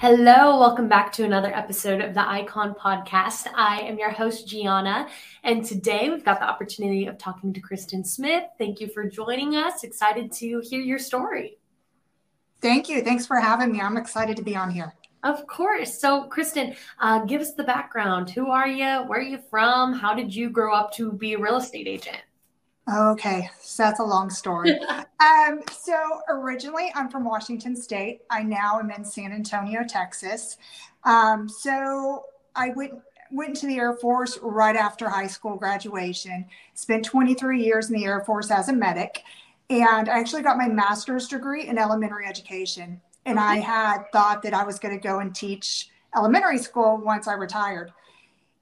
Hello, welcome back to another episode of the Icon Podcast. I am your host, Gianna, and today we've got the opportunity of talking to Kristen Smith. Thank you for joining us. Excited to hear your story. Thank you. Thanks for having me. I'm excited to be on here. Of course. So, Kristen, uh, give us the background. Who are you? Where are you from? How did you grow up to be a real estate agent? Okay, so that's a long story. um, so originally, I'm from Washington State. I now am in San Antonio, Texas. Um, so I went went into the Air Force right after high school graduation. Spent 23 years in the Air Force as a medic, and I actually got my master's degree in elementary education. And I had thought that I was going to go and teach elementary school once I retired.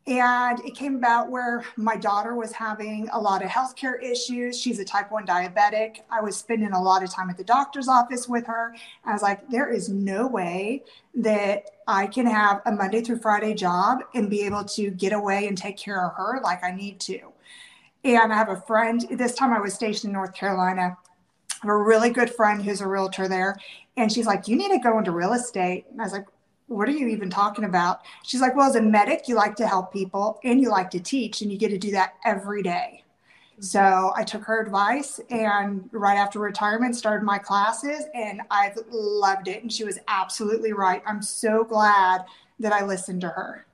And it came about where my daughter was having a lot of healthcare issues. She's a type 1 diabetic. I was spending a lot of time at the doctor's office with her. I was like, there is no way that I can have a Monday through Friday job and be able to get away and take care of her like I need to. And I have a friend, this time I was stationed in North Carolina. I have a really good friend who's a realtor there. And she's like, You need to go into real estate. And I was like, what are you even talking about? She's like, well, as a medic, you like to help people and you like to teach, and you get to do that every day. Mm-hmm. So I took her advice and right after retirement started my classes and I've loved it. And she was absolutely right. I'm so glad that I listened to her.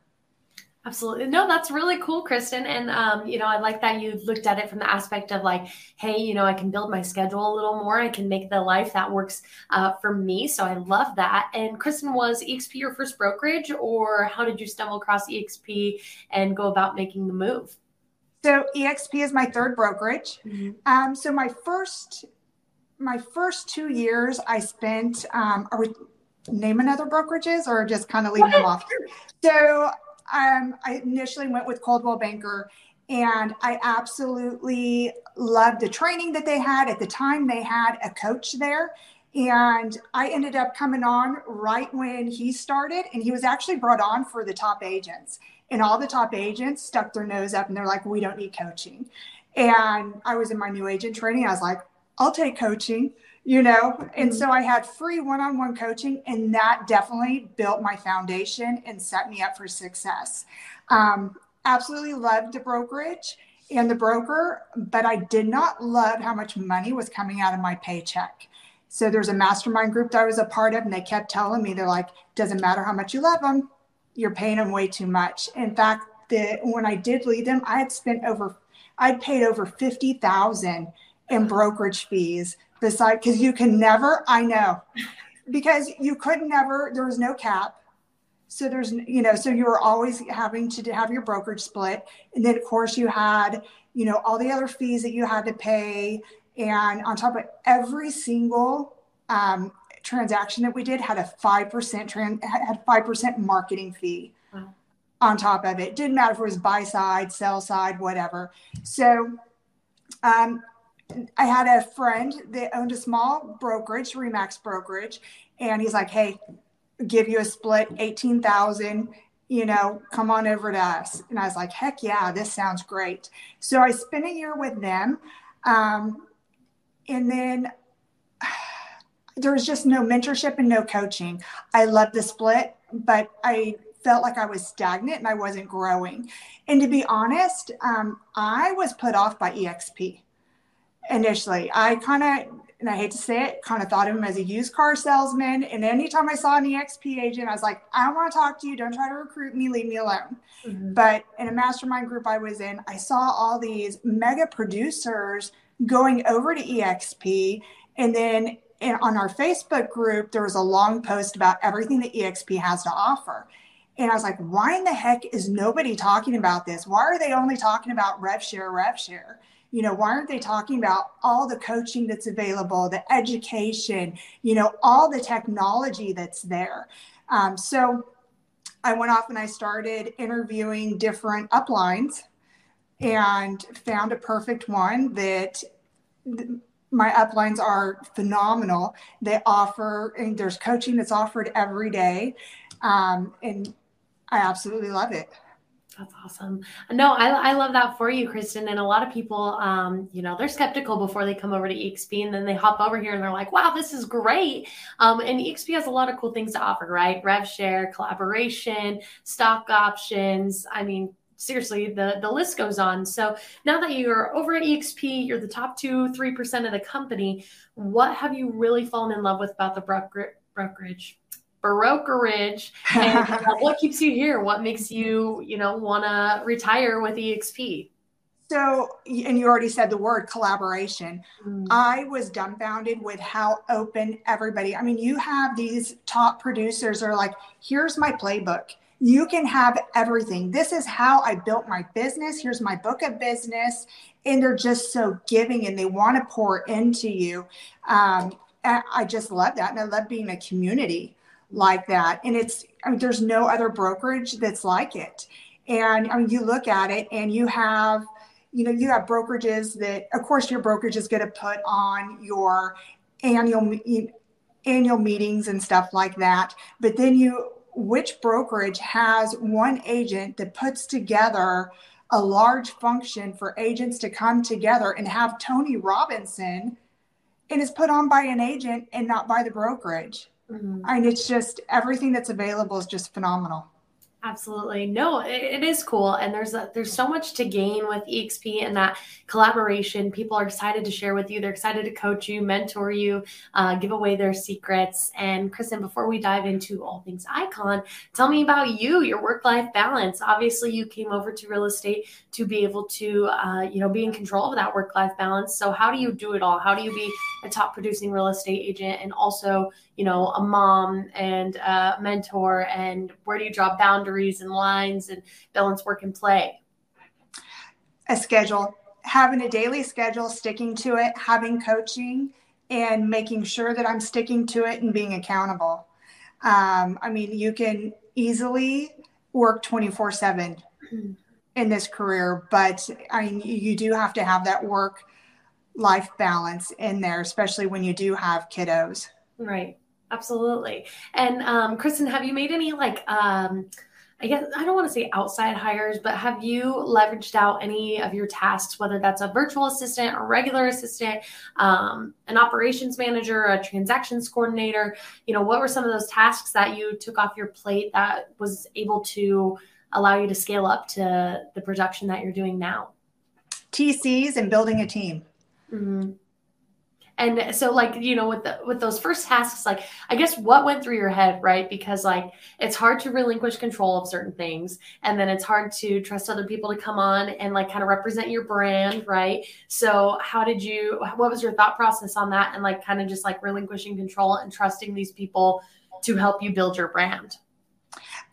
Absolutely. No, that's really cool, Kristen. And, um, you know, I like that you looked at it from the aspect of like, hey, you know, I can build my schedule a little more. I can make the life that works uh, for me. So I love that. And Kristen, was EXP your first brokerage or how did you stumble across EXP and go about making the move? So EXP is my third brokerage. Mm-hmm. Um, so my first, my first two years I spent, um, are we name another brokerages or just kind of leave them off? So um, I initially went with Coldwell Banker and I absolutely loved the training that they had. At the time, they had a coach there. And I ended up coming on right when he started, and he was actually brought on for the top agents. And all the top agents stuck their nose up and they're like, we don't need coaching. And I was in my new agent training. I was like, I'll take coaching you know? And mm-hmm. so i had free one-on-one coaching and that definitely built my foundation and set me up for success. Um, absolutely loved the brokerage and the broker but i did not love how much money was coming out of my paycheck. So there's a mastermind group that i was a part of and they kept telling me they're like doesn't matter how much you love them you're paying them way too much. In fact the, when i did leave them i had spent over i'd paid over 50000 in brokerage fees beside because you can never i know because you could never there was no cap. So there's you know so you were always having to have your brokerage split. And then of course you had you know all the other fees that you had to pay. And on top of every single um, transaction that we did had a 5% trans had 5% marketing fee wow. on top of it. Didn't matter if it was buy side sell side whatever. So um, I had a friend that owned a small brokerage, Remax brokerage, and he's like, "Hey, give you a split, eighteen thousand. You know, come on over to us." And I was like, "Heck yeah, this sounds great." So I spent a year with them, um, and then there was just no mentorship and no coaching. I loved the split, but I felt like I was stagnant and I wasn't growing. And to be honest, um, I was put off by EXP initially. I kind of, and I hate to say it, kind of thought of him as a used car salesman. And anytime I saw an EXP agent, I was like, I don't want to talk to you. Don't try to recruit me. Leave me alone. Mm-hmm. But in a mastermind group I was in, I saw all these mega producers going over to EXP. And then in, on our Facebook group, there was a long post about everything that EXP has to offer. And I was like, why in the heck is nobody talking about this? Why are they only talking about rev share, rev share? You know, why aren't they talking about all the coaching that's available, the education, you know, all the technology that's there? Um, so I went off and I started interviewing different uplines and found a perfect one that my uplines are phenomenal. They offer, and there's coaching that's offered every day. Um, and I absolutely love it. That's awesome. No, I, I love that for you, Kristen. And a lot of people, um, you know, they're skeptical before they come over to EXP and then they hop over here and they're like, wow, this is great. Um, and EXP has a lot of cool things to offer, right? Rev share, collaboration, stock options. I mean, seriously, the, the list goes on. So now that you're over at EXP, you're the top two, 3% of the company. What have you really fallen in love with about the brokerage? Brokerage and uh, what keeps you here? What makes you you know want to retire with exp so and you already said the word collaboration. Mm. i was dumbfounded with how open everybody i mean you have these top producers are like here's my playbook. You can have everything. This is how i built my business. Here's my book of business. And they're just so giving and they want to pour into you. Um, i just love that. And i love being a community like that. And it's, I mean, there's no other brokerage that's like it. And I mean, you look at it and you have, you know, you have brokerages that, of course, your brokerage is going to put on your annual annual meetings and stuff like that. But then you, which brokerage has one agent that puts together a large function for agents to come together and have Tony Robinson and is put on by an agent and not by the brokerage. Mm-hmm. And it's just everything that's available is just phenomenal. Absolutely. No, it, it is cool. And there's a, there's so much to gain with EXP and that collaboration. People are excited to share with you. They're excited to coach you, mentor you, uh, give away their secrets. And Kristen, before we dive into all things icon, tell me about you, your work-life balance. Obviously you came over to real estate to be able to, uh, you know, be in control of that work-life balance. So how do you do it all? How do you be a top producing real estate agent and also, you know, a mom and a mentor and where do you draw boundaries and lines and balance work and play? A schedule, having a daily schedule, sticking to it, having coaching, and making sure that I'm sticking to it and being accountable. Um, I mean, you can easily work 24 7 in this career, but I mean, you do have to have that work life balance in there, especially when you do have kiddos. Right. Absolutely. And um, Kristen, have you made any like um, I guess I don't want to say outside hires, but have you leveraged out any of your tasks, whether that's a virtual assistant or regular assistant, um, an operations manager, a transactions coordinator? You know, what were some of those tasks that you took off your plate that was able to allow you to scale up to the production that you're doing now? TCs and building a team. Mm-hmm and so like you know with the with those first tasks like i guess what went through your head right? Because like it's hard to relinquish control of certain things and then it's hard to trust other people to come on and like kind of represent your brand right? So how did you what was your thought process on that and like kind of just like relinquishing control and trusting these people to help you build your brand?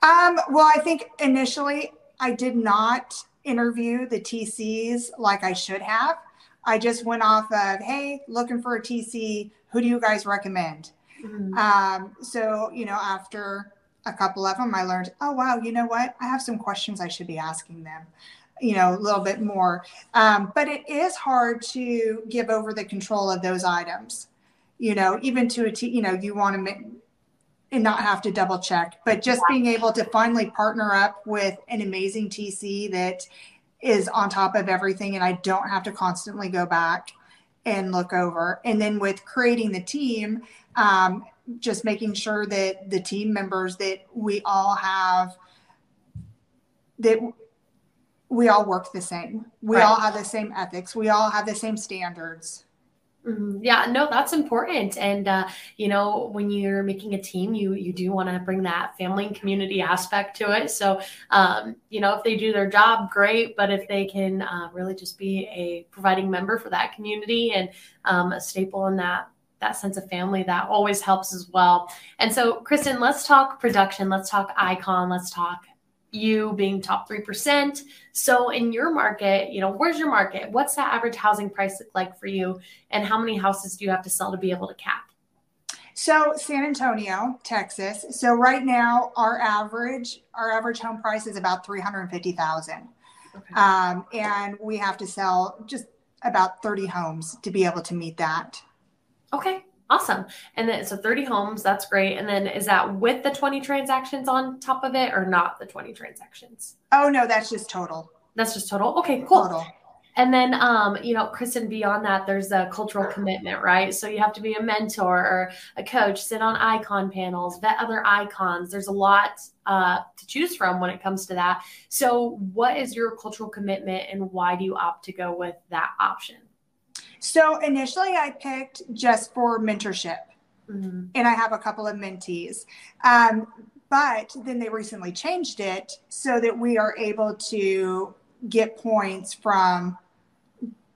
Um, well i think initially i did not interview the tcs like i should have I just went off of, hey, looking for a TC. Who do you guys recommend? Mm-hmm. Um, so, you know, after a couple of them, I learned, oh, wow, you know what? I have some questions I should be asking them, you know, a little bit more. Um, but it is hard to give over the control of those items, you know, even to a, T, you know, you want to make, and not have to double check, but just being able to finally partner up with an amazing TC that is on top of everything and I don't have to constantly go back and look over. And then with creating the team, um, just making sure that the team members that we all have that we all work the same. We right. all have the same ethics. We all have the same standards. Mm-hmm. Yeah, no, that's important. And uh, you know, when you're making a team, you you do want to bring that family and community aspect to it. So, um, you know, if they do their job, great. But if they can uh, really just be a providing member for that community and um, a staple in that that sense of family that always helps as well. And so, Kristen, let's talk production. Let's talk icon. Let's talk you being top 3%. So in your market, you know, where's your market? What's that average housing price look like for you? And how many houses do you have to sell to be able to cap? So San Antonio, Texas. So right now our average our average home price is about 350,000. Okay. Um, and we have to sell just about 30 homes to be able to meet that. Okay. Awesome. And then so 30 homes, that's great. And then is that with the 20 transactions on top of it or not the 20 transactions? Oh no, that's just total. That's just total. Okay, cool. Total. And then, um, you know, Kristen, beyond that, there's a cultural commitment, right? So you have to be a mentor or a coach, sit on icon panels, vet other icons. There's a lot uh, to choose from when it comes to that. So, what is your cultural commitment and why do you opt to go with that option? So, initially, I picked just for mentorship, mm-hmm. and I have a couple of mentees. Um, but then they recently changed it so that we are able to get points from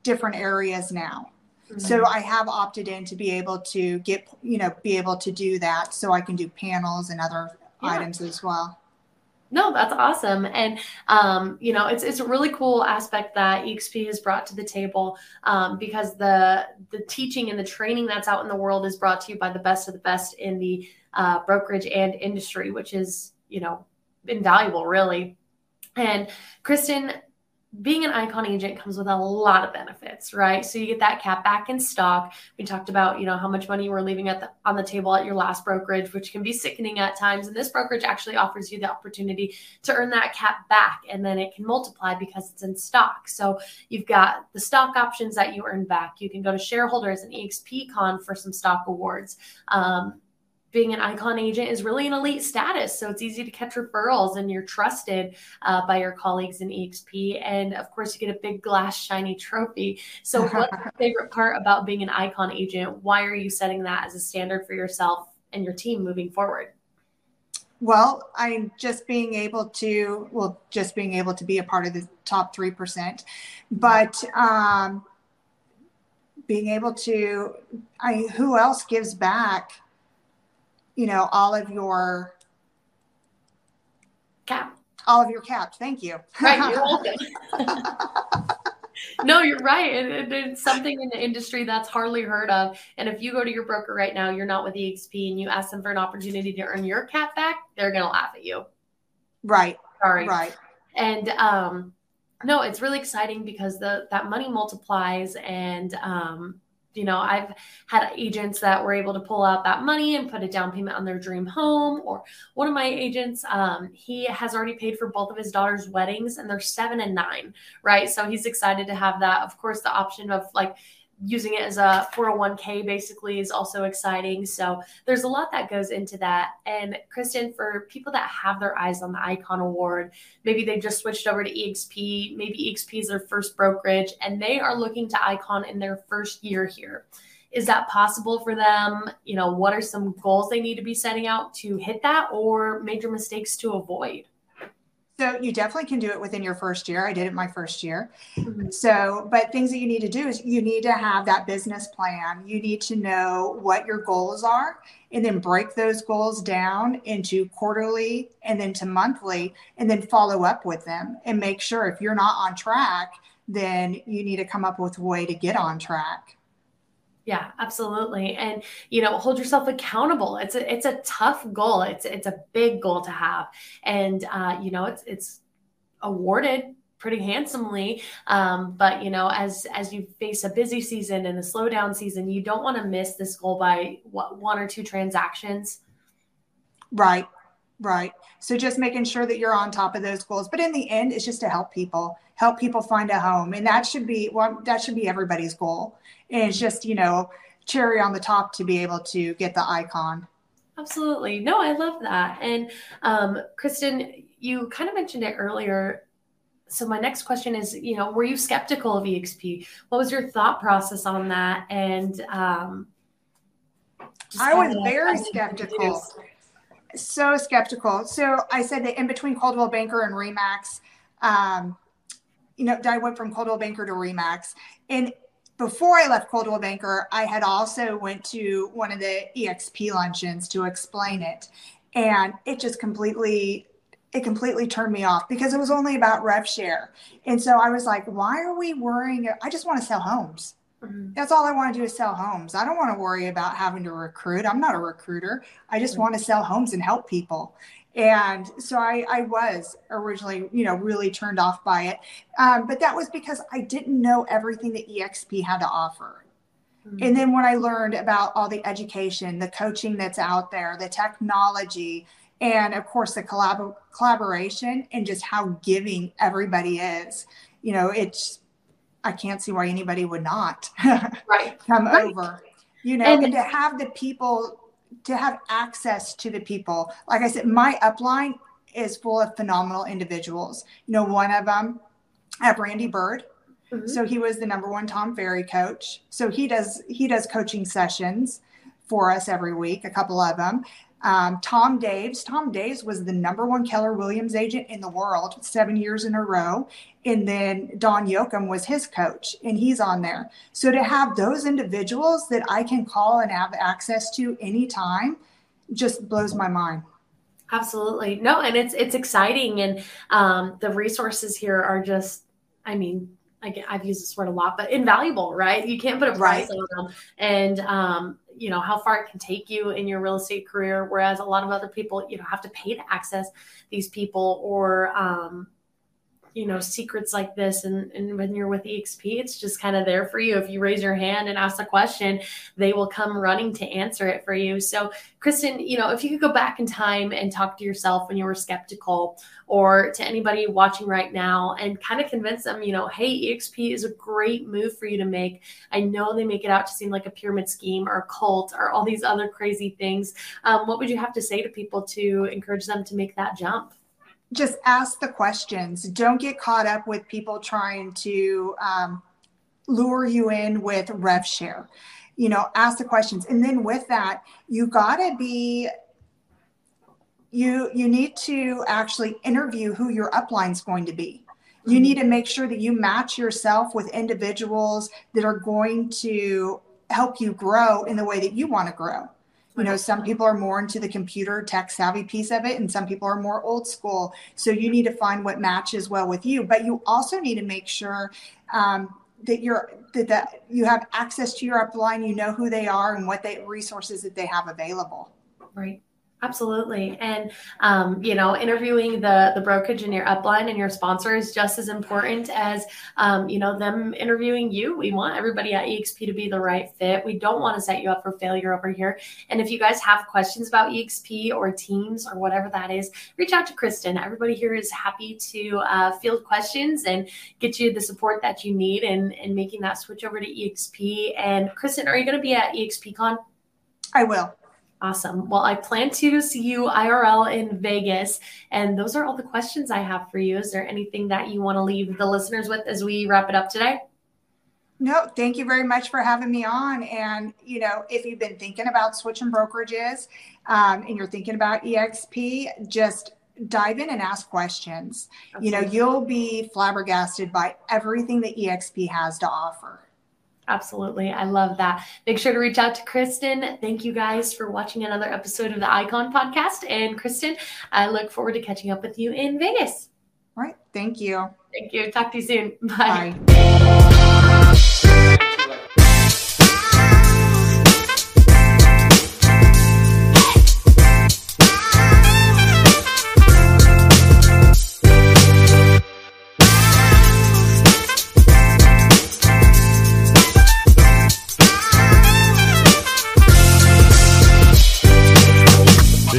different areas now. Mm-hmm. So I have opted in to be able to get, you know, be able to do that so I can do panels and other yeah. items as well. No, that's awesome. And um, you know, it's it's a really cool aspect that EXP has brought to the table um, because the the teaching and the training that's out in the world is brought to you by the best of the best in the uh, brokerage and industry, which is, you know, invaluable really. And Kristen, being an icon agent comes with a lot of benefits, right? So you get that cap back in stock. We talked about, you know, how much money you were leaving at the, on the table at your last brokerage, which can be sickening at times. And this brokerage actually offers you the opportunity to earn that cap back, and then it can multiply because it's in stock. So you've got the stock options that you earn back. You can go to shareholders and EXP Con for some stock awards. Um, being an icon agent is really an elite status. So it's easy to catch referrals and you're trusted uh, by your colleagues in EXP. And of course, you get a big glass shiny trophy. So, what's your favorite part about being an icon agent? Why are you setting that as a standard for yourself and your team moving forward? Well, I'm just being able to, well, just being able to be a part of the top 3%. But, um, being able to, I, who else gives back you know, all of your cap. All of your caps. Thank you. Right. You're welcome. no, you're right. It, it's something in the industry that's hardly heard of. And if you go to your broker right now, you're not with EXP, and you ask them for an opportunity to earn your cap back, they're going to laugh at you. Right. Sorry. Right. And um, no, it's really exciting because the that money multiplies, and um, you know, I've had agents that were able to pull out that money and put a down payment on their dream home. Or one of my agents, um, he has already paid for both of his daughter's weddings and they're seven and nine, right? So he's excited to have that. Of course, the option of like using it as a 401k basically is also exciting. So there's a lot that goes into that. And Kristen, for people that have their eyes on the Icon Award, maybe they just switched over to EXP, maybe EXP is their first brokerage, and they are looking to Icon in their first year here. Is that possible for them? You know, what are some goals they need to be setting out to hit that or major mistakes to avoid? So you definitely can do it within your first year. I did it my first year. Mm-hmm. So, but things that you need to do is you need to have that business plan. You need to know what your goals are and then break those goals down into quarterly and then to monthly and then follow up with them and make sure if you're not on track, then you need to come up with a way to get on track. Yeah, absolutely. And you know, hold yourself accountable. It's a it's a tough goal. It's it's a big goal to have. And uh, you know, it's it's awarded pretty handsomely. Um, but you know, as as you face a busy season and a slowdown season, you don't want to miss this goal by what one or two transactions. Right. Right. So just making sure that you're on top of those goals. But in the end, it's just to help people, help people find a home. And that should be well, that should be everybody's goal. And it's just, you know, cherry on the top to be able to get the icon. Absolutely. No, I love that. And um, Kristen, you kind of mentioned it earlier. So my next question is, you know, were you skeptical of EXP? What was your thought process on that? And um, I was very skeptical so skeptical. So I said that in between Coldwell Banker and Remax, um, you know, I went from Coldwell Banker to Remax, and before I left Coldwell Banker, I had also went to one of the EXP luncheons to explain it, and it just completely it completely turned me off because it was only about rev share. And so I was like, why are we worrying? I just want to sell homes. Mm-hmm. That's all I want to do is sell homes. I don't want to worry about having to recruit. I'm not a recruiter. I just mm-hmm. want to sell homes and help people. And so I, I was originally, you know, really turned off by it. Um, but that was because I didn't know everything that EXP had to offer. Mm-hmm. And then when I learned about all the education, the coaching that's out there, the technology, and of course the collab- collaboration and just how giving everybody is you know it's i can't see why anybody would not right. come right. over. You know and, and to have the people to have access to the people. Like i said my upline is full of phenomenal individuals. You know one of them at Randy Bird. Mm-hmm. so he was the number one tom ferry coach. So he does he does coaching sessions for us every week a couple of them um, Tom Daves. Tom Daves was the number one Keller Williams agent in the world seven years in a row. And then Don Yoakum was his coach, and he's on there. So to have those individuals that I can call and have access to anytime just blows my mind. Absolutely. No, and it's it's exciting and um, the resources here are just I mean, I I've used this word a lot, but invaluable, right? You can't put a price right. on them. And um, you know how far it can take you in your real estate career whereas a lot of other people you know have to pay to access these people or um, you know secrets like this and, and when you're with exp it's just kind of there for you. If you raise your hand and ask a question they will come running to answer it for you. So kristen you know if you could go back in time and talk to yourself when you were skeptical or to anybody watching right now and kind of convince them you know hey exp is a great move for you to make. I know they make it out to seem like a pyramid scheme or a cult or all these other crazy things. Um, what would you have to say to people to encourage them to make that jump just ask the questions. Don't get caught up with people trying to um, lure you in with rev share. You know, ask the questions. And then with that, you got to be you you need to actually interview who your upline is going to be. You need to make sure that you match yourself with individuals that are going to help you grow in the way that you want to grow you know some people are more into the computer tech savvy piece of it and some people are more old school. So you need to find what matches well with you. But you also need to make sure um, that you're that, that you have access to your upline you know who they are and what they resources that they have available. Right Absolutely. And, um, you know, interviewing the, the brokerage and your upline and your sponsor is just as important as, um, you know, them interviewing you. We want everybody at EXP to be the right fit. We don't want to set you up for failure over here. And if you guys have questions about EXP or teams or whatever that is, reach out to Kristen. Everybody here is happy to uh, field questions and get you the support that you need and, and making that switch over to EXP. And Kristen, are you going to be at EXPCon? I will. Awesome. Well, I plan to see you IRL in Vegas. And those are all the questions I have for you. Is there anything that you want to leave the listeners with as we wrap it up today? No, thank you very much for having me on. And, you know, if you've been thinking about switching brokerages um, and you're thinking about EXP, just dive in and ask questions. Absolutely. You know, you'll be flabbergasted by everything that EXP has to offer. Absolutely. I love that. Make sure to reach out to Kristen. Thank you guys for watching another episode of the Icon podcast. And Kristen, I look forward to catching up with you in Vegas. All right. Thank you. Thank you. Talk to you soon. Bye. Bye.